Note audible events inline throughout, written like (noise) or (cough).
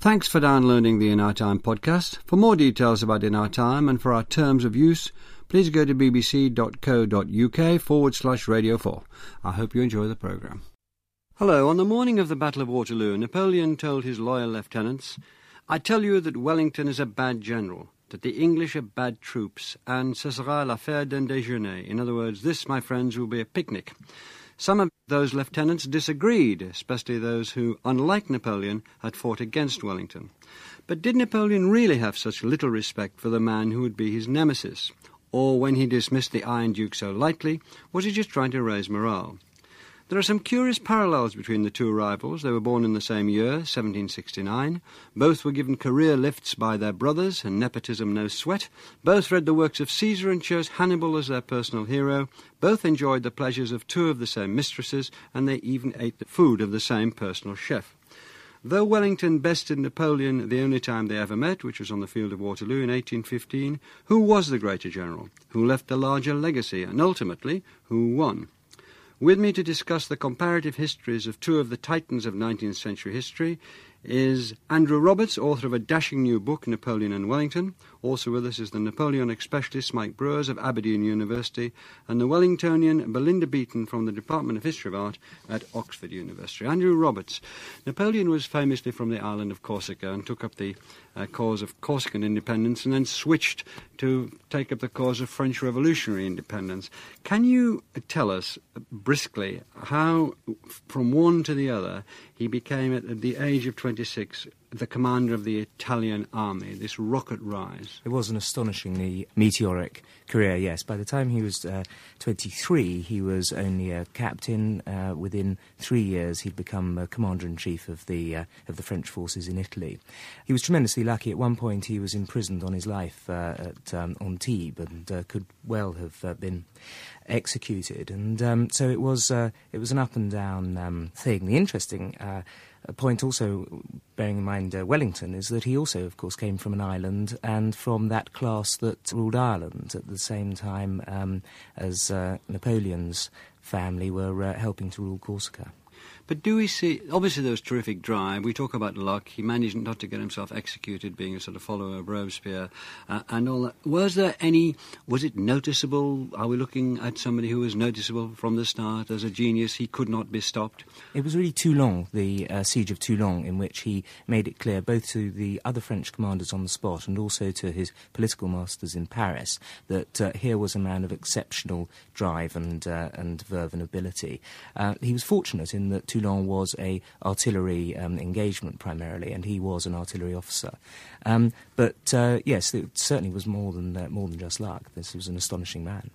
Thanks for downloading the In Our Time podcast. For more details about In Our Time and for our terms of use, please go to bbc.co.uk forward slash radio 4. I hope you enjoy the programme. Hello. On the morning of the Battle of Waterloo, Napoleon told his loyal lieutenants, I tell you that Wellington is a bad general, that the English are bad troops, and ce sera l'affaire d'un déjeuner. In other words, this, my friends, will be a picnic. Some of those lieutenants disagreed, especially those who, unlike Napoleon, had fought against Wellington. But did Napoleon really have such little respect for the man who would be his nemesis? Or when he dismissed the Iron Duke so lightly, was he just trying to raise morale? There are some curious parallels between the two rivals. They were born in the same year, 1769. Both were given career lifts by their brothers, and nepotism no sweat. Both read the works of Caesar and chose Hannibal as their personal hero. Both enjoyed the pleasures of two of the same mistresses, and they even ate the food of the same personal chef. Though Wellington bested Napoleon the only time they ever met, which was on the field of Waterloo in 1815, who was the greater general? Who left the larger legacy? And ultimately, who won? With me to discuss the comparative histories of two of the titans of 19th century history is Andrew Roberts, author of a dashing new book, Napoleon and Wellington. Also with us is the Napoleonic specialist Mike Broers of Aberdeen University and the Wellingtonian Belinda Beaton from the Department of History of Art at Oxford University. Andrew Roberts. Napoleon was famously from the island of Corsica and took up the uh, cause of Corsican independence and then switched to take up the cause of French revolutionary independence. Can you tell us briskly how, from one to the other, he became at the age of 26 the commander of the Italian army, this rocket rise. It was an astonishingly meteoric career, yes. By the time he was uh, 23, he was only a captain. Uh, within three years, he'd become commander in chief of the, uh, of the French forces in Italy. He was tremendously lucky. At one point, he was imprisoned on his life uh, at um, and uh, could well have uh, been executed. And um, so it was, it was an up and down um, thing. The interesting a point also, bearing in mind uh, Wellington, is that he also, of course, came from an island and from that class that ruled Ireland at the same time um, as uh, Napoleon's family were uh, helping to rule Corsica. But do we see, obviously there was terrific drive. We talk about luck. He managed not to get himself executed, being a sort of follower of Robespierre uh, and all that. Was there any, was it noticeable? Are we looking at somebody who was noticeable from the start as a genius? He could not be stopped? It was really Toulon, the uh, siege of Toulon, in which he made it clear both to the other French commanders on the spot and also to his political masters in Paris that uh, here was a man of exceptional drive and, uh, and verve and ability. Uh, he was fortunate in that Toulon Toulon was a artillery um, engagement primarily, and he was an artillery officer. Um, but uh, yes, it certainly was more than uh, more than just luck. This was an astonishing man.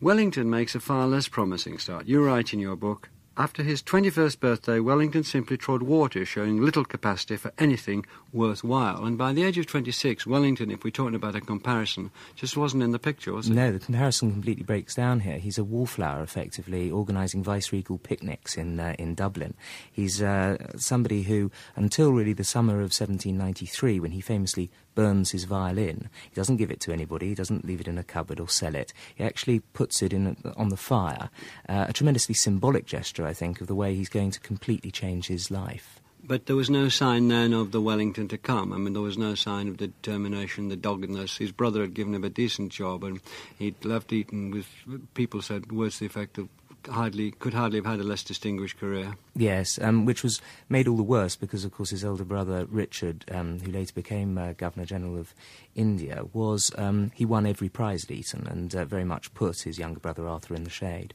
Wellington makes a far less promising start. You write in your book, after his 21st birthday, Wellington simply trod water, showing little capacity for anything worthwhile. And by the age of 26, Wellington, if we're talking about a comparison, just wasn't in the picture, was it? No, the comparison completely breaks down here. He's a wallflower, effectively, organising vice-regal picnics in, uh, in Dublin. He's uh, somebody who, until really the summer of 1793, when he famously burns his violin. He doesn't give it to anybody. He doesn't leave it in a cupboard or sell it. He actually puts it in on the fire. Uh, a tremendously symbolic gesture, I think, of the way he's going to completely change his life. But there was no sign then of the Wellington to come. I mean, there was no sign of the determination, the doggedness. His brother had given him a decent job, and he'd left Eton with people said words to the effect of hardly could hardly have had a less distinguished career. Yes, um, which was made all the worse because, of course, his elder brother Richard, um, who later became uh, Governor General of India, was um, he won every prize at Eton and uh, very much put his younger brother Arthur in the shade.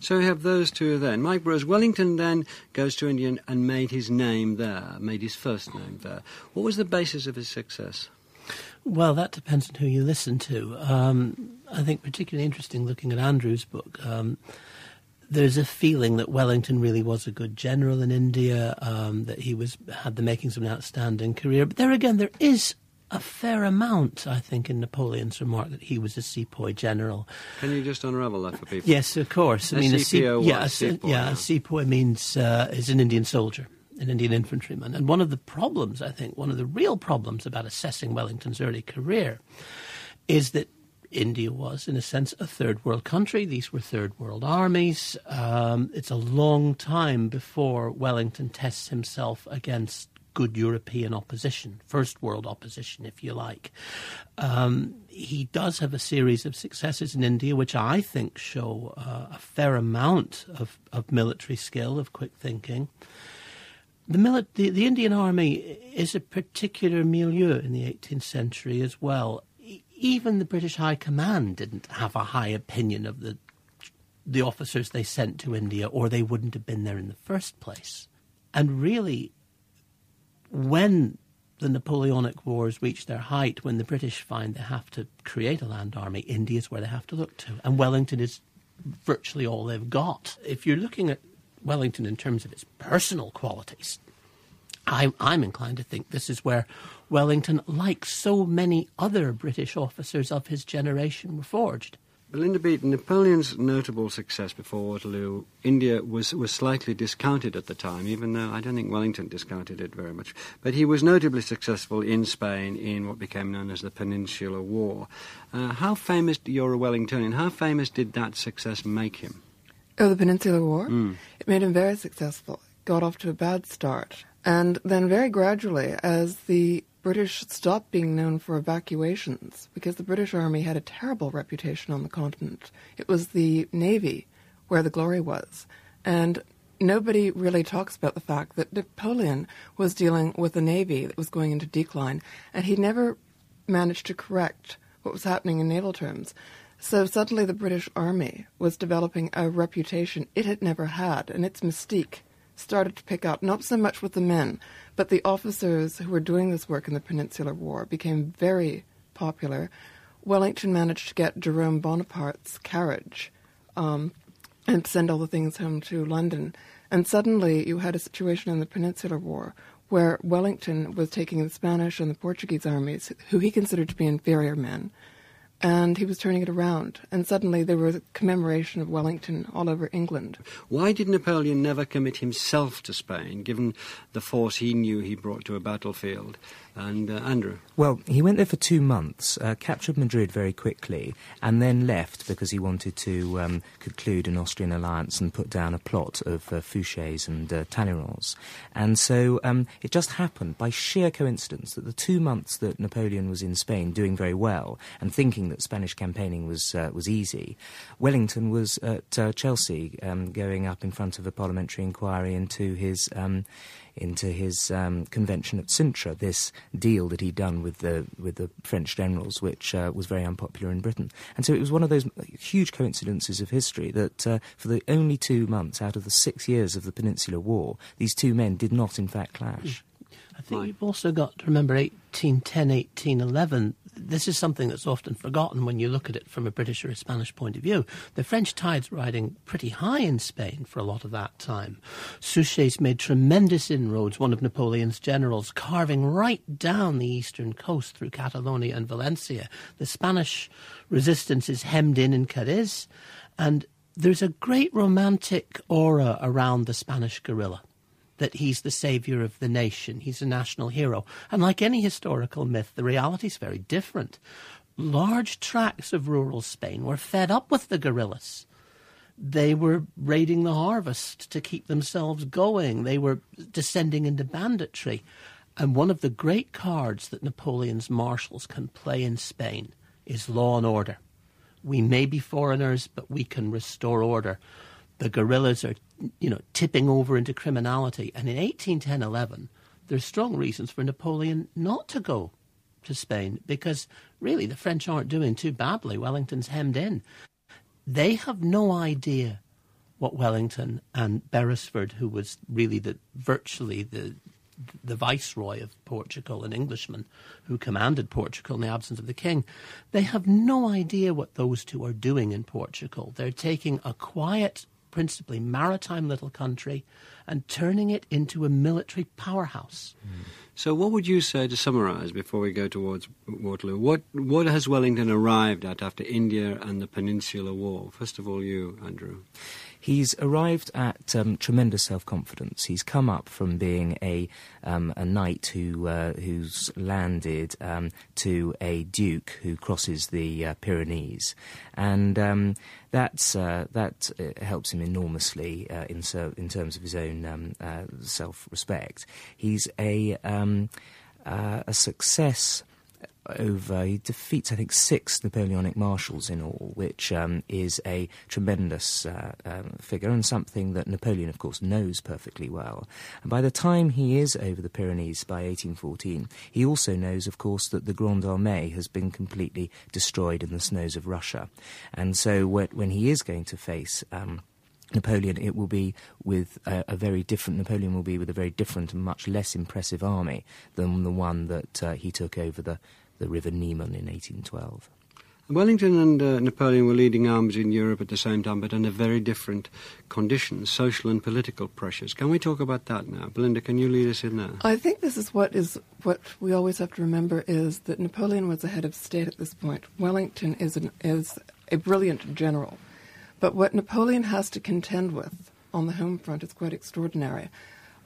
So we have those two then. Mike Broers Wellington then goes to India and made his name there, made his first name there. What was the basis of his success? Well, that depends on who you listen to. Um, I think particularly interesting looking at Andrew's book. Um, there's a feeling that Wellington really was a good general in India, um, that he was had the makings of an outstanding career. But there again, there is a fair amount, I think, in Napoleon's remark that he was a sepoy general. Can you just unravel that for people? Yes, of course. I mean, a, se- yeah, a, sepoy, yeah, a sepoy means uh, is an Indian soldier, an Indian infantryman. And one of the problems, I think, one of the real problems about assessing Wellington's early career is that India was, in a sense, a third world country. These were third world armies. Um, it's a long time before Wellington tests himself against good European opposition, first world opposition, if you like. Um, he does have a series of successes in India, which I think show uh, a fair amount of, of military skill, of quick thinking. The, mili- the, the Indian Army is a particular milieu in the 18th century as well. Even the British High Command didn't have a high opinion of the the officers they sent to India, or they wouldn't have been there in the first place. And really, when the Napoleonic Wars reach their height, when the British find they have to create a land army, India is where they have to look to. And Wellington is virtually all they've got. If you're looking at Wellington in terms of its personal qualities, I, I'm inclined to think this is where Wellington, like so many other British officers of his generation, were forged. Belinda Beaton, Napoleon's notable success before Waterloo, India was, was slightly discounted at the time, even though I don't think Wellington discounted it very much. But he was notably successful in Spain in what became known as the Peninsular War. Uh, how famous, you're a Wellingtonian, how famous did that success make him? Oh, the Peninsular War? Mm. It made him very successful. Got off to a bad start. And then very gradually, as the British stopped being known for evacuations because the British Army had a terrible reputation on the continent. It was the Navy where the glory was. And nobody really talks about the fact that Napoleon was dealing with a navy that was going into decline, and he never managed to correct what was happening in naval terms. So suddenly the British Army was developing a reputation it had never had, and its mystique started to pick up, not so much with the men, but the officers who were doing this work in the Peninsular War became very popular. Wellington managed to get Jerome Bonaparte's carriage um, and send all the things home to London. And suddenly you had a situation in the Peninsular War where Wellington was taking the Spanish and the Portuguese armies, who he considered to be inferior men, and he was turning it around. And suddenly there was a commemoration of Wellington all over England. Why did Napoleon never commit himself to Spain, given the force he knew he brought to a battlefield? And uh, Andrew? Well, he went there for two months, uh, captured Madrid very quickly, and then left because he wanted to um, conclude an Austrian alliance and put down a plot of uh, Fouché's and uh, Talleyrand's. And so um, it just happened by sheer coincidence that the two months that Napoleon was in Spain doing very well and thinking that Spanish campaigning was, uh, was easy, Wellington was at uh, Chelsea um, going up in front of a parliamentary inquiry into his um, into his um, convention at Cintra, this deal that he'd done with the with the French generals, which uh, was very unpopular in Britain. And so it was one of those huge coincidences of history that uh, for the only two months out of the six years of the Peninsular War, these two men did not in fact clash. I think right. you've also got to remember 1810, 1811 this is something that's often forgotten when you look at it from a British or a Spanish point of view. The French tide's riding pretty high in Spain for a lot of that time. Suchet's made tremendous inroads, one of Napoleon's generals, carving right down the eastern coast through Catalonia and Valencia. The Spanish resistance is hemmed in in Cadiz, and there's a great romantic aura around the Spanish guerrilla that he's the savior of the nation, he's a national hero. And like any historical myth, the reality is very different. Large tracts of rural Spain were fed up with the guerrillas. They were raiding the harvest to keep themselves going. They were descending into banditry. And one of the great cards that Napoleon's marshals can play in Spain is law and order. We may be foreigners, but we can restore order the guerrillas are, you know, tipping over into criminality. And in 1810-11, there's strong reasons for Napoleon not to go to Spain because really the French aren't doing too badly. Wellington's hemmed in. They have no idea what Wellington and Beresford, who was really the virtually the the viceroy of Portugal, an Englishman who commanded Portugal in the absence of the king, they have no idea what those two are doing in Portugal. They're taking a quiet principally maritime little country and turning it into a military powerhouse. Mm. So, what would you say to summarise before we go towards Waterloo? What what has Wellington arrived at after India and the Peninsular War? First of all, you, Andrew He's arrived at um, tremendous self-confidence. He's come up from being a um, a knight who uh, who's landed um, to a duke who crosses the uh, Pyrenees, and um, that's uh, that uh, helps him enormously uh, in so, in terms of his own um, uh, self-respect. He's a um, a success over. He defeats, I think, six Napoleonic marshals in all, which um, is a tremendous uh, um, figure and something that Napoleon, of course, knows perfectly well. And by the time he is over the Pyrenees by 1814, he also knows, of course, that the Grande Armée has been completely destroyed in the snows of Russia. And so when he is going to face um, Napoleon, it will be with a, a, very different. Napoleon will be with a very different and much less impressive army than the one that uh, he took over the the River Niemen in 1812. Wellington and uh, Napoleon were leading armies in Europe at the same time, but under very different conditions, social and political pressures. Can we talk about that now? Belinda, can you lead us in there? I think this is what is what we always have to remember is that Napoleon was the head of state at this point. Wellington is an, is a brilliant general, but what Napoleon has to contend with on the home front is quite extraordinary.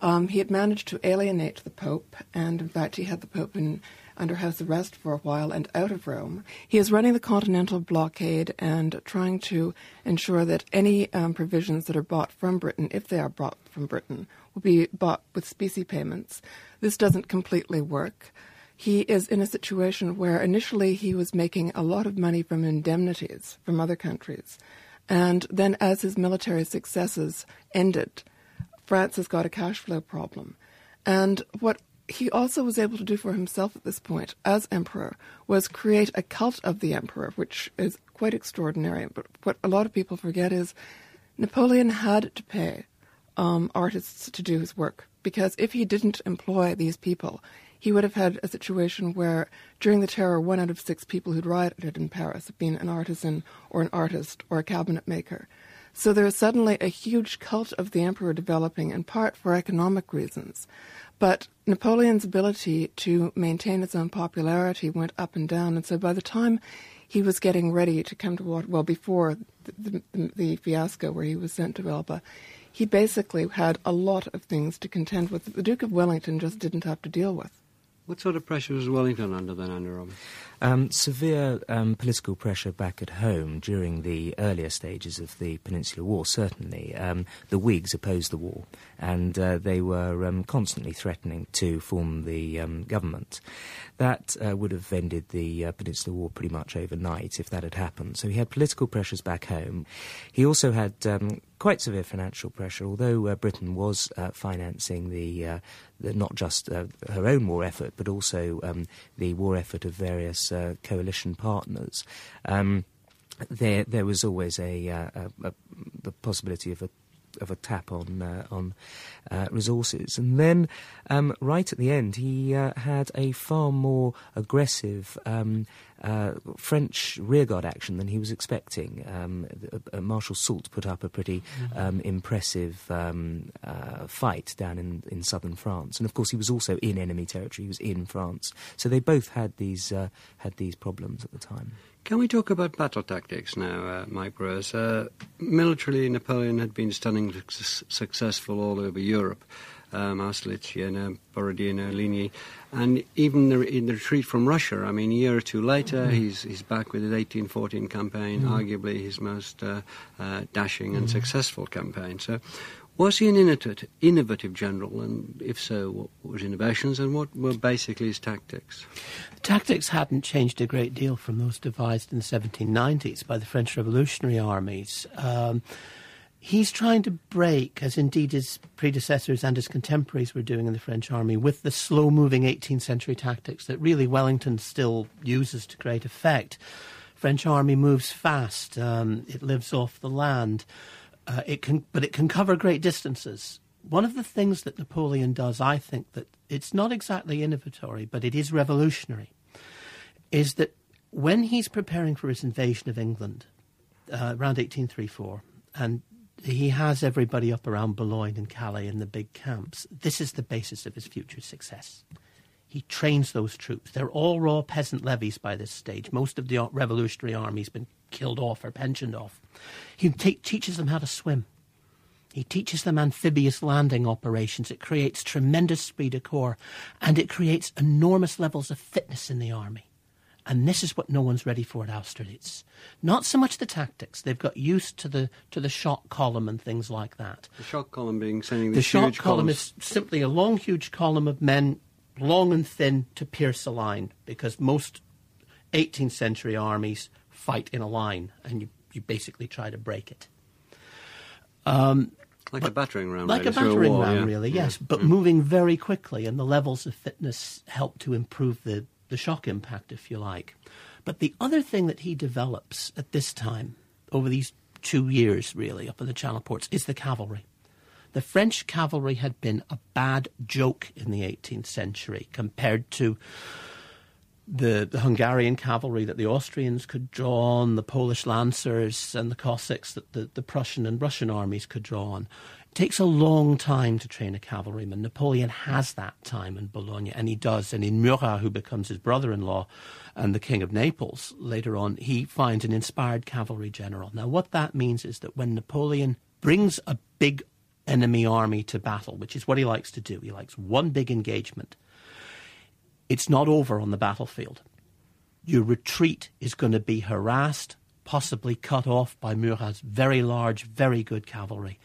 Um, he had managed to alienate the Pope, and in fact, he had the Pope in under house arrest for a while and out of Rome. He is running the continental blockade and trying to ensure that any um, provisions that are bought from Britain, if they are bought from Britain, will be bought with specie payments. This doesn't completely work. He is in a situation where initially he was making a lot of money from indemnities from other countries. And then, as his military successes ended, France has got a cash flow problem. And what he also was able to do for himself at this point as emperor was create a cult of the emperor, which is quite extraordinary. But what a lot of people forget is Napoleon had to pay um, artists to do his work because if he didn't employ these people, he would have had a situation where during the terror, one out of six people who'd rioted in Paris had been an artisan or an artist or a cabinet maker. So there is suddenly a huge cult of the emperor developing, in part for economic reasons. But Napoleon's ability to maintain his own popularity went up and down, and so by the time he was getting ready to come to what, well, before the, the, the fiasco where he was sent to Elba, he basically had a lot of things to contend with that the Duke of Wellington just didn't have to deal with. What sort of pressure was Wellington under then, Andrew Roberts? Um, severe um, political pressure back at home during the earlier stages of the Peninsular War, certainly. Um, the Whigs opposed the war, and uh, they were um, constantly threatening to form the um, government. That uh, would have ended the uh, Peninsular War pretty much overnight if that had happened. So he had political pressures back home. He also had um, quite severe financial pressure, although uh, Britain was uh, financing the, uh, the, not just uh, her own war effort, but also um, the war effort of various uh, coalition partners. Um, there, there was always a, uh, a, a, the possibility of a of a tap on uh, on uh, resources. And then, um, right at the end, he uh, had a far more aggressive um, uh, French rearguard action than he was expecting. Um, uh, Marshal Soult put up a pretty mm-hmm. Um, impressive um, uh, fight down in, in southern France, and of course he was also in enemy territory. He was in France, so they both had these had these problems at the time. Can we talk about battle tactics now, uh, Mike Broers? Uh, militarily, Napoleon had been stunningly su- successful all over Europe. Um, Austerlitz, Jena, Borodino, Ligny, and even the, in the retreat from Russia. I mean, a year or two later, mm. he's he's back with his 1814 campaign, mm. arguably his most uh, uh, dashing and mm. successful campaign. So, was he an innovative general, and if so, what were his innovations, and what were basically his tactics? The tactics hadn't changed a great deal from those devised in the 1790s by the French revolutionary armies. Um, he's trying to break, as indeed his predecessors and his contemporaries were doing in the French army, with the slow moving 18th century tactics that really Wellington still uses to great effect. French army moves fast, um, it lives off the land. Uh, it can, but it can cover great distances. One of the things that Napoleon does, I think, that it's not exactly innovatory, but it is revolutionary, is that when he's preparing for his invasion of England uh, around 1834, and he has everybody up around Boulogne and Calais in the big camps, this is the basis of his future success. He trains those troops. They're all raw peasant levies by this stage. Most of the revolutionary army's been killed off or pensioned off. He te- teaches them how to swim. He teaches them amphibious landing operations. It creates tremendous speed of corps, and it creates enormous levels of fitness in the army. And this is what no one's ready for at Austerlitz. Not so much the tactics; they've got used to the to the shock column and things like that. The shock column being sending The huge column columns. is simply a long, huge column of men, long and thin, to pierce a line, because most 18th century armies fight in a line, and you, you basically try to break it. Um, like a battering ram, like really, a battering wall, ram, yeah. really, yes, Yeah. but mm. moving very quickly, and the levels of fitness help to improve the, the shock impact, if you like. But the other thing that he develops at this time, over these two years, really, up in the Channel ports, is the cavalry. The French cavalry had been a bad joke in the 18th century compared to the, the Hungarian cavalry that the Austrians could draw on, the Polish lancers and the Cossacks that the, the Prussian and Russian armies could draw on. It takes a long time to train a cavalryman. Napoleon has that time in Boulogne, and he does. And in Murat, who becomes his brother in law and the King of Naples later on, he finds an inspired cavalry general. Now, what that means is that when Napoleon brings a big enemy army to battle, which is what he likes to do, he likes one big engagement it's not over on the battlefield. Your retreat is going to be harassed, possibly cut off by Murat's very large, very good cavalry.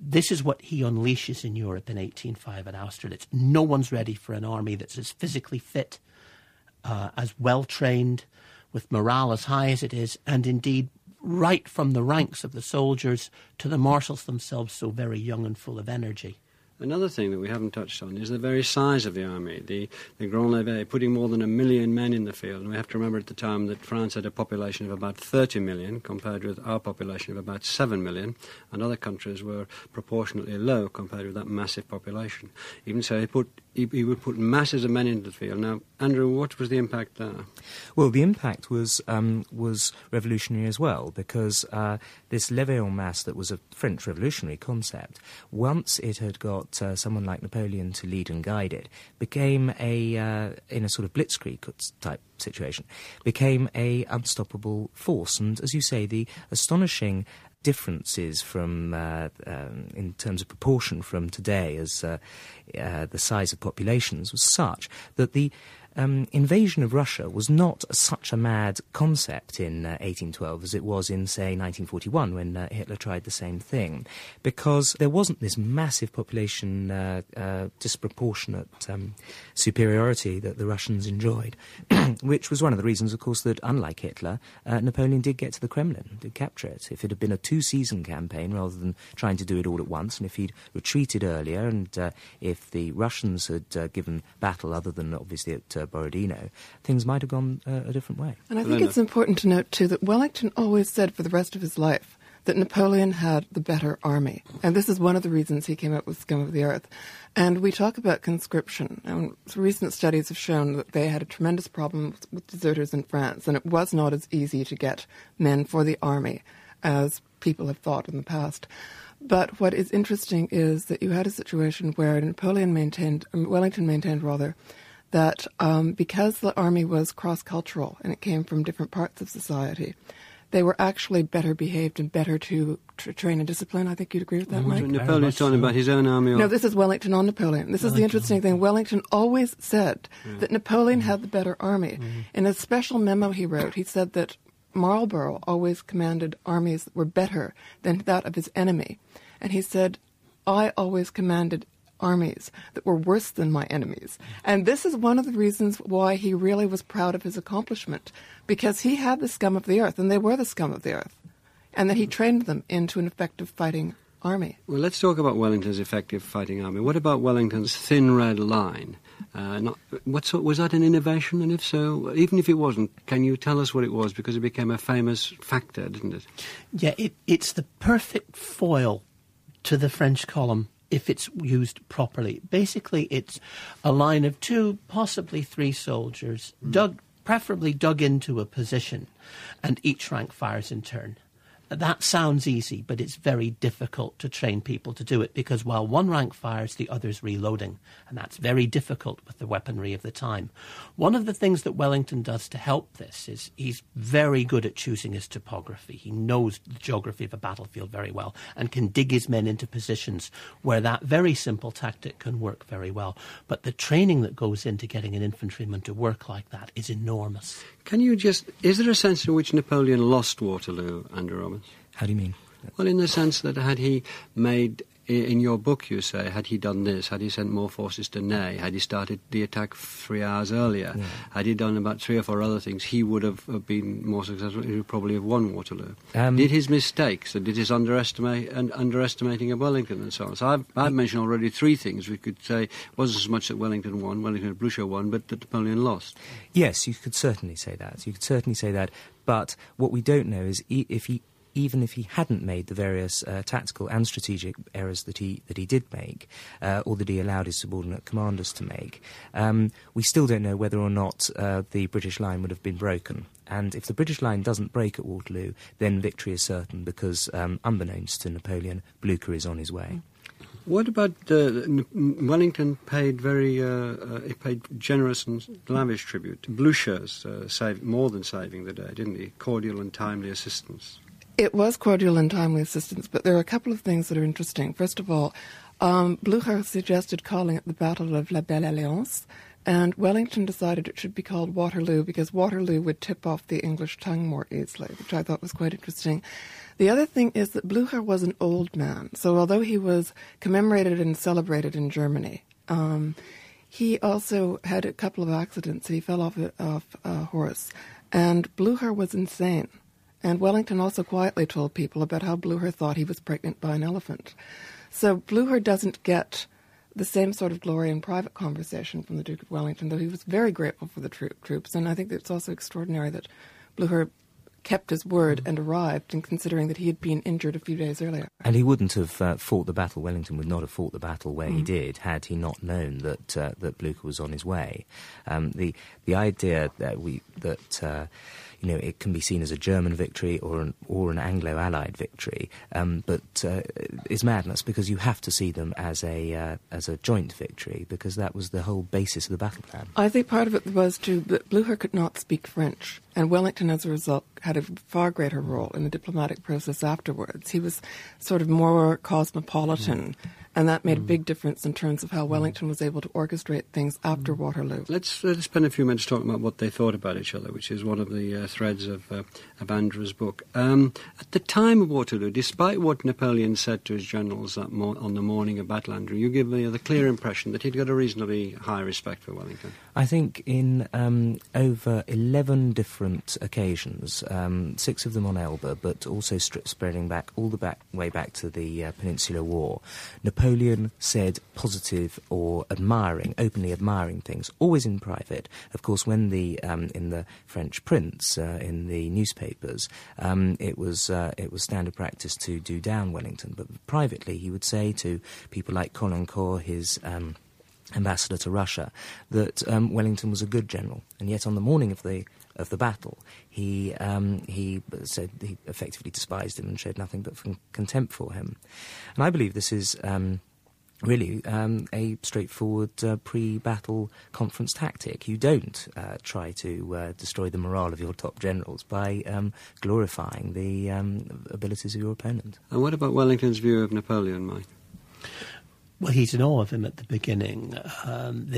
This is what he unleashes in Europe in 1805 at Austerlitz. No one's ready for an army that's as physically fit, uh, as well trained, with morale as high as it is, and indeed, right from the ranks of the soldiers to the marshals themselves, so very young and full of energy. Another thing that we haven't touched on is the very size of the army. The, the Grand Levée putting more than a million men in the field. And we have to remember at the time that France had a population of about 30 million compared with our population of about 7 million. And other countries were proportionately low compared with that massive population. Even so, he, put, he, he would put masses of men into the field. Now, Andrew, what was the impact there? Well, the impact was um, was revolutionary as well because uh, this levée en masse that was a French revolutionary concept, once it had got uh, someone like Napoleon to lead and guide it, became a uh, in a sort of blitzkrieg type situation, became a unstoppable force. And as you say, the astonishing differences from uh, um, in terms of proportion from today as uh, uh, the size of populations was such that the um, invasion of Russia was not such a mad concept in uh, 1812 as it was in, say, 1941 when uh, Hitler tried the same thing, because there wasn't this massive population uh, uh, disproportionate um, superiority that the Russians enjoyed, (clears throat) which was one of the reasons, of course, that unlike Hitler, uh, Napoleon did get to the Kremlin, did capture it. If it had been a two-season campaign rather than trying to do it all at once, and if he'd retreated earlier, and uh, if the Russians had given battle other than obviously at uh, Borodino, things might have gone uh, a different way. And I think Elena. it's important to note, too, that Wellington always said for the rest of his life that Napoleon had the better army. And this is one of the reasons he came up with Scum of the Earth. And we talk about conscription. And recent studies have shown that they had a tremendous problem with, with deserters in France, and it was not as easy to get men for the army as people have thought in the past. But what is interesting is that you had a situation where Napoleon maintained, um, Wellington maintained rather, that um, because the army was cross cultural and it came from different parts of society, they were actually better behaved and better to tr train and discipline. I think you'd agree with that, Mike? Napoleon's talking about his own army. No, this is Wellington on Napoleon. This is the interesting thing. Wellington always said that Napoleon had the better army. In a special memo he wrote, he said that Marlborough always commanded armies that were better than that of his enemy. And he said, I always commanded armies that were worse than my enemies. And this is one of the reasons why he really was proud of his accomplishment, because he had the scum of the earth, and they were the scum of the earth, and that he trained them into an effective fighting army. Well, let's talk about Wellington's effective fighting army. What about Wellington's thin red line? Uh, not, what sort, was that an innovation? And if so, even if it wasn't, can you tell us what it was? Because it became a famous factor, didn't it? Yeah, it, it's the perfect foil to the French column if it's used properly. Basically, it's a line of two, possibly three soldiers, hmm. dug, preferably dug into a position, and each rank fires in turn. That sounds easy, but it's very difficult to train people to do it because while one rank fires, the other's reloading. And that's very difficult with the weaponry of the time. One of the things that Wellington does to help this is he's very good at choosing his topography. He knows the geography of a battlefield very well and can dig his men into positions where that very simple tactic can work very well. But the training that goes into getting an infantryman to work like that is enormous. Can you just. Is there a sense in which Napoleon lost Waterloo, Andrew Roberts? How do you mean? Well, in the sense that had he made. In your book, you say, had he done this, had he sent more forces to Ney, had he started the attack three hours earlier, Yeah. had he done about three or four other things, he would have been more successful. He would probably have won Waterloo. Um, did his mistakes and did his underestimate and underestimating of Wellington and so on? So I've, I've mentioned already three things we could say It wasn't so much that Wellington won, Wellington and Blucher won, but that Napoleon lost. Yes, you could certainly say that. You could certainly say that. But what we don't know is if he, even if he hadn't made the various uh, tactical and strategic errors that he that he did make, uh, or that he allowed his subordinate commanders to make, um, we still don't know whether or not uh, the British line would have been broken. And if the British line doesn't break at Waterloo, then victory is certain because, um, unbeknownst to Napoleon, Blucher is on his way. What about uh, Wellington paid very uh, uh, he paid generous and lavish tribute to Blucher's uh, save, more than saving the day, didn't he? Cordial and timely assistance. It was cordial and timely assistance, but there are a couple of things that are interesting. First of all, um, Blucher suggested calling it the Battle of La Belle Alliance, and Wellington decided it should be called Waterloo because Waterloo would tip off the English tongue more easily, which I thought was quite interesting. The other thing is that Blucher was an old man, so although he was commemorated and celebrated in Germany, um, he also had a couple of accidents. He fell off a, off a horse, and Blucher was insane. And Wellington also quietly told people about how Blucher thought he was pregnant by an elephant. So Blucher doesn't get the same sort of glory in private conversation from the Duke of Wellington, though he was very grateful for the tro- troops. And I think it's also extraordinary that Blucher kept his word and arrived, and considering that he had been injured a few days earlier. And he wouldn't have uh, fought the battle. Wellington would not have fought the battle where he Mm-hmm. did had he not known that uh, that Blucher was on his way. Um, the the idea that we that uh, you know it can be seen as a German victory or an or an Anglo-Allied victory, um, but uh, is madness because you have to see them as a uh, as a joint victory because that was the whole basis of the battle plan. I think part of it was too that Blucher could not speak French, and Wellington, as a result, had a far greater role in the diplomatic process afterwards. He was sort of more cosmopolitan, and that made a big difference in terms of how Wellington was able to orchestrate things after Waterloo. Let's, let's spend a few minutes talking about what they thought about each other, which is one of the uh, threads of, uh, of Andrew's book. Um, at the time of Waterloo, despite what Napoleon said to his generals that mo- on the morning of battle, Andrew, you give me the clear impression that he'd got a reasonably high respect for Wellington. I think in um, over 11 different occasions, um, six of them on Elba, but also spreading back all the back, way back to the uh, Peninsular War, Napoleon said positive or admiring, openly admiring things, always in private. Of course, when the um, in the French prints, uh, in the newspapers, um, it was uh, it was standard practice to do down Wellington, but privately he would say to people like Caulaincourt, his um, ambassador to Russia, that um, Wellington was a good general, and yet on the morning of the of the battle, he um, he said he effectively despised him and showed nothing but contempt for him, and I believe this is. Um, Really, um, a straightforward uh, pre-battle conference tactic. You don't uh, try to uh, destroy the morale of your top generals by um, glorifying the um, abilities of your opponent. And what about Wellington's view of Napoleon, Mike? Well, he's in awe of him at the beginning. Um,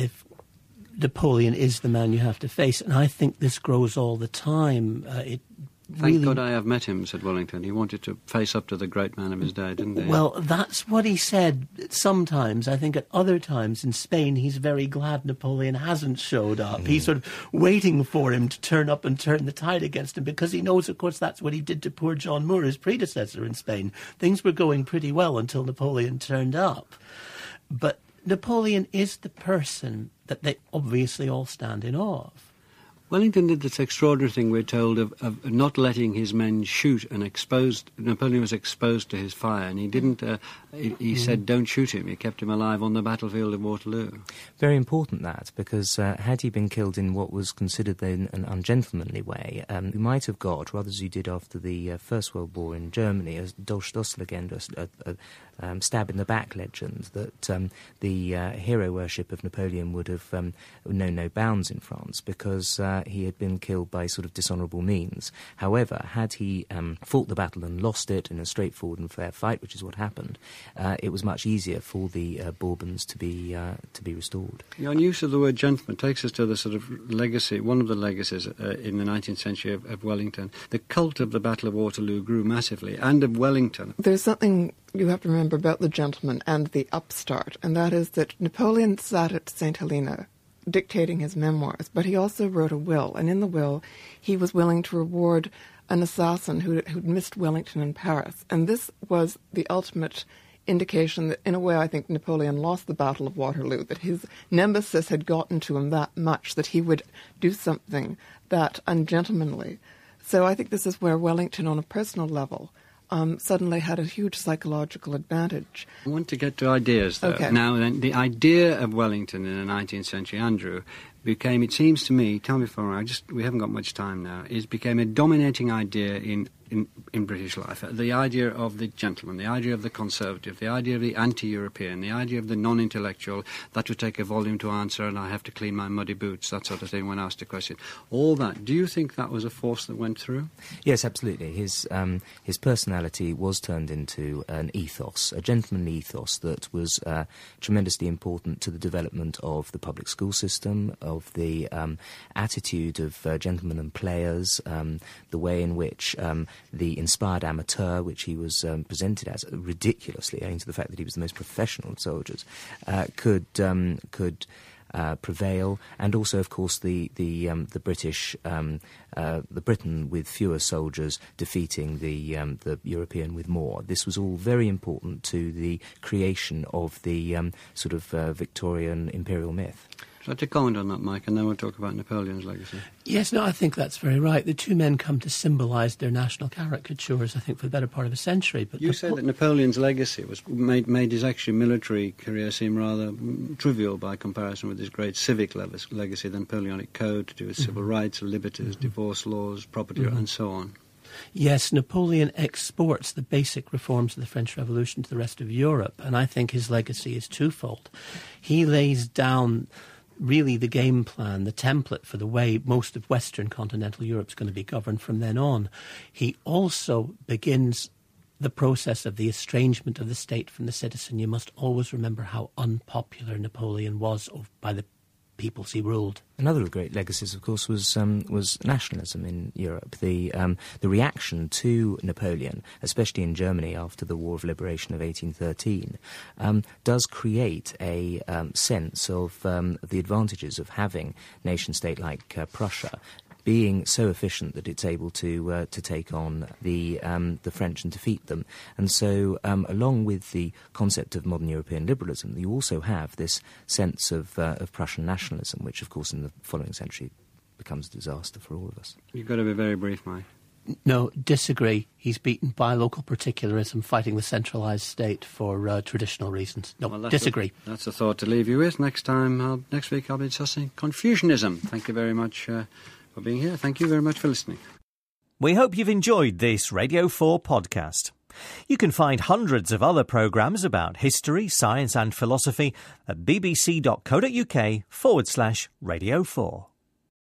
Napoleon is the man you have to face, and I think this grows all the time. Uh, it Thank really, God I have met him, said Wellington. He wanted to face up to the great man of his day, didn't he? Well, that's what he said sometimes. I think at other times in Spain, he's very glad Napoleon hasn't showed up. He's hmm. sort of waiting for him to turn up and turn the tide against him because he knows, of course, that's what he did to poor John Moore, his predecessor in Spain. Things were going pretty well until Napoleon turned up. But Napoleon is the person that they obviously all stand in awe of. Wellington did this extraordinary thing, we're told, of, of not letting his men shoot and exposed. Napoleon was exposed to his fire, and he didn't. Uh, he, he mm. said, "Don't shoot him." He kept him alive on the battlefield of Waterloo. Very important that, because uh, had he been killed in what was considered then an ungentlemanly way, um, we might have got, rather as you did after the uh, First World War in Germany, a legend, a, a, um, stab in the back legend that um, the uh, hero worship of Napoleon would have um, known no bounds in France because uh, he had been killed by sort of dishonourable means. However, had he um, fought the battle and lost it in a straightforward and fair fight, which is what happened, uh, it was much easier for the uh, Bourbons to be uh, to be restored. Your use of the word gentleman takes us to the sort of legacy, one of the legacies uh, in the 19th century of, of Wellington. The cult of the Battle of Waterloo grew massively, and of Wellington. There's something you have to remember about the gentleman and the upstart, and that is that Napoleon sat at St. Helena dictating his memoirs, but he also wrote a will, and in the will, he was willing to reward an assassin who who'd missed Wellington in Paris, and this was the ultimate indication that, in a way, I think Napoleon lost the Battle of Waterloo, that his nemesis had gotten to him that much that he would do something that ungentlemanly. So I think this is where Wellington, on a personal level, um, suddenly had a huge psychological advantage. I want to get to ideas, though. Okay. Now, the idea of Wellington in the 19th century, Andrew, became, it seems to me, tell me wrong, I just, we haven't got much time now, it became a dominating idea in in, in British life. The idea of the gentleman, the idea of the conservative, the idea of the anti European, the idea of the non intellectual, that would take a volume to answer and I have to clean my muddy boots, that sort of thing when asked a question. All that. Do you think that was a force that went through? Yes, absolutely. His, um, his personality was turned into an ethos, a gentlemanly ethos that was uh, tremendously important to the development of the public school system, of the um, attitude of uh, gentlemen and players, um, the way in which um, the inspired amateur, which he was um, presented as ridiculously, owing to the fact that he was the most professional of soldiers, uh, could um, could. Uh, prevail, and also, of course, the the um, the British, um, uh, the Britain with fewer soldiers defeating the um, the European with more. This was all very important to the creation of the sort of uh, Victorian imperial myth. I'd like to comment on that, Mike, and then we'll talk about Napoleon's legacy. Yes, no, I think that's very right. The two men come to symbolise their national caricatures, I think, for the better part of a century. But you say po- that Napoleon's legacy was made, made his actually military career seem rather mm, trivial by comparison with his great civic legacy, the Napoleonic Code to do with mm-hmm. civil rights, liberties, mm-hmm. divorce laws, property, mm-hmm. and so on. Yes, Napoleon exports the basic reforms of the French Revolution to the rest of Europe, and I think his legacy is twofold. He lays down really the game plan, the template for the way most of Western continental Europe is going to be governed from then on. He also begins the process of the estrangement of the state from the citizen. You must always remember how unpopular Napoleon was by the peoples he ruled. Another of the great legacies, of course, was um, was nationalism in Europe. The um, the reaction to Napoleon, especially in Germany after the War of Liberation of 1813, um, does create a um, sense of um, the advantages of having nation state like uh, Prussia being so efficient that it's able to uh, to take on the um, the French and defeat them. And so, um, along with the concept of modern European liberalism, you also have this sense of uh, of Prussian nationalism, which, of course, in the following century becomes a disaster for all of us. You've got to be very brief, Mike. No, disagree. He's beaten by local particularism, fighting the centralised state for uh, traditional reasons. No, well, that's disagree. A, that's a thought to leave you with. Next time, I'll, next week, I'll be discussing Confucianism. Thank you very much. For being here. Thank you very much for listening. We hope you've enjoyed this Radio 4 podcast. You can find hundreds of other programmes about history, science, and philosophy at bbc.co.uk forward slash Radio 4.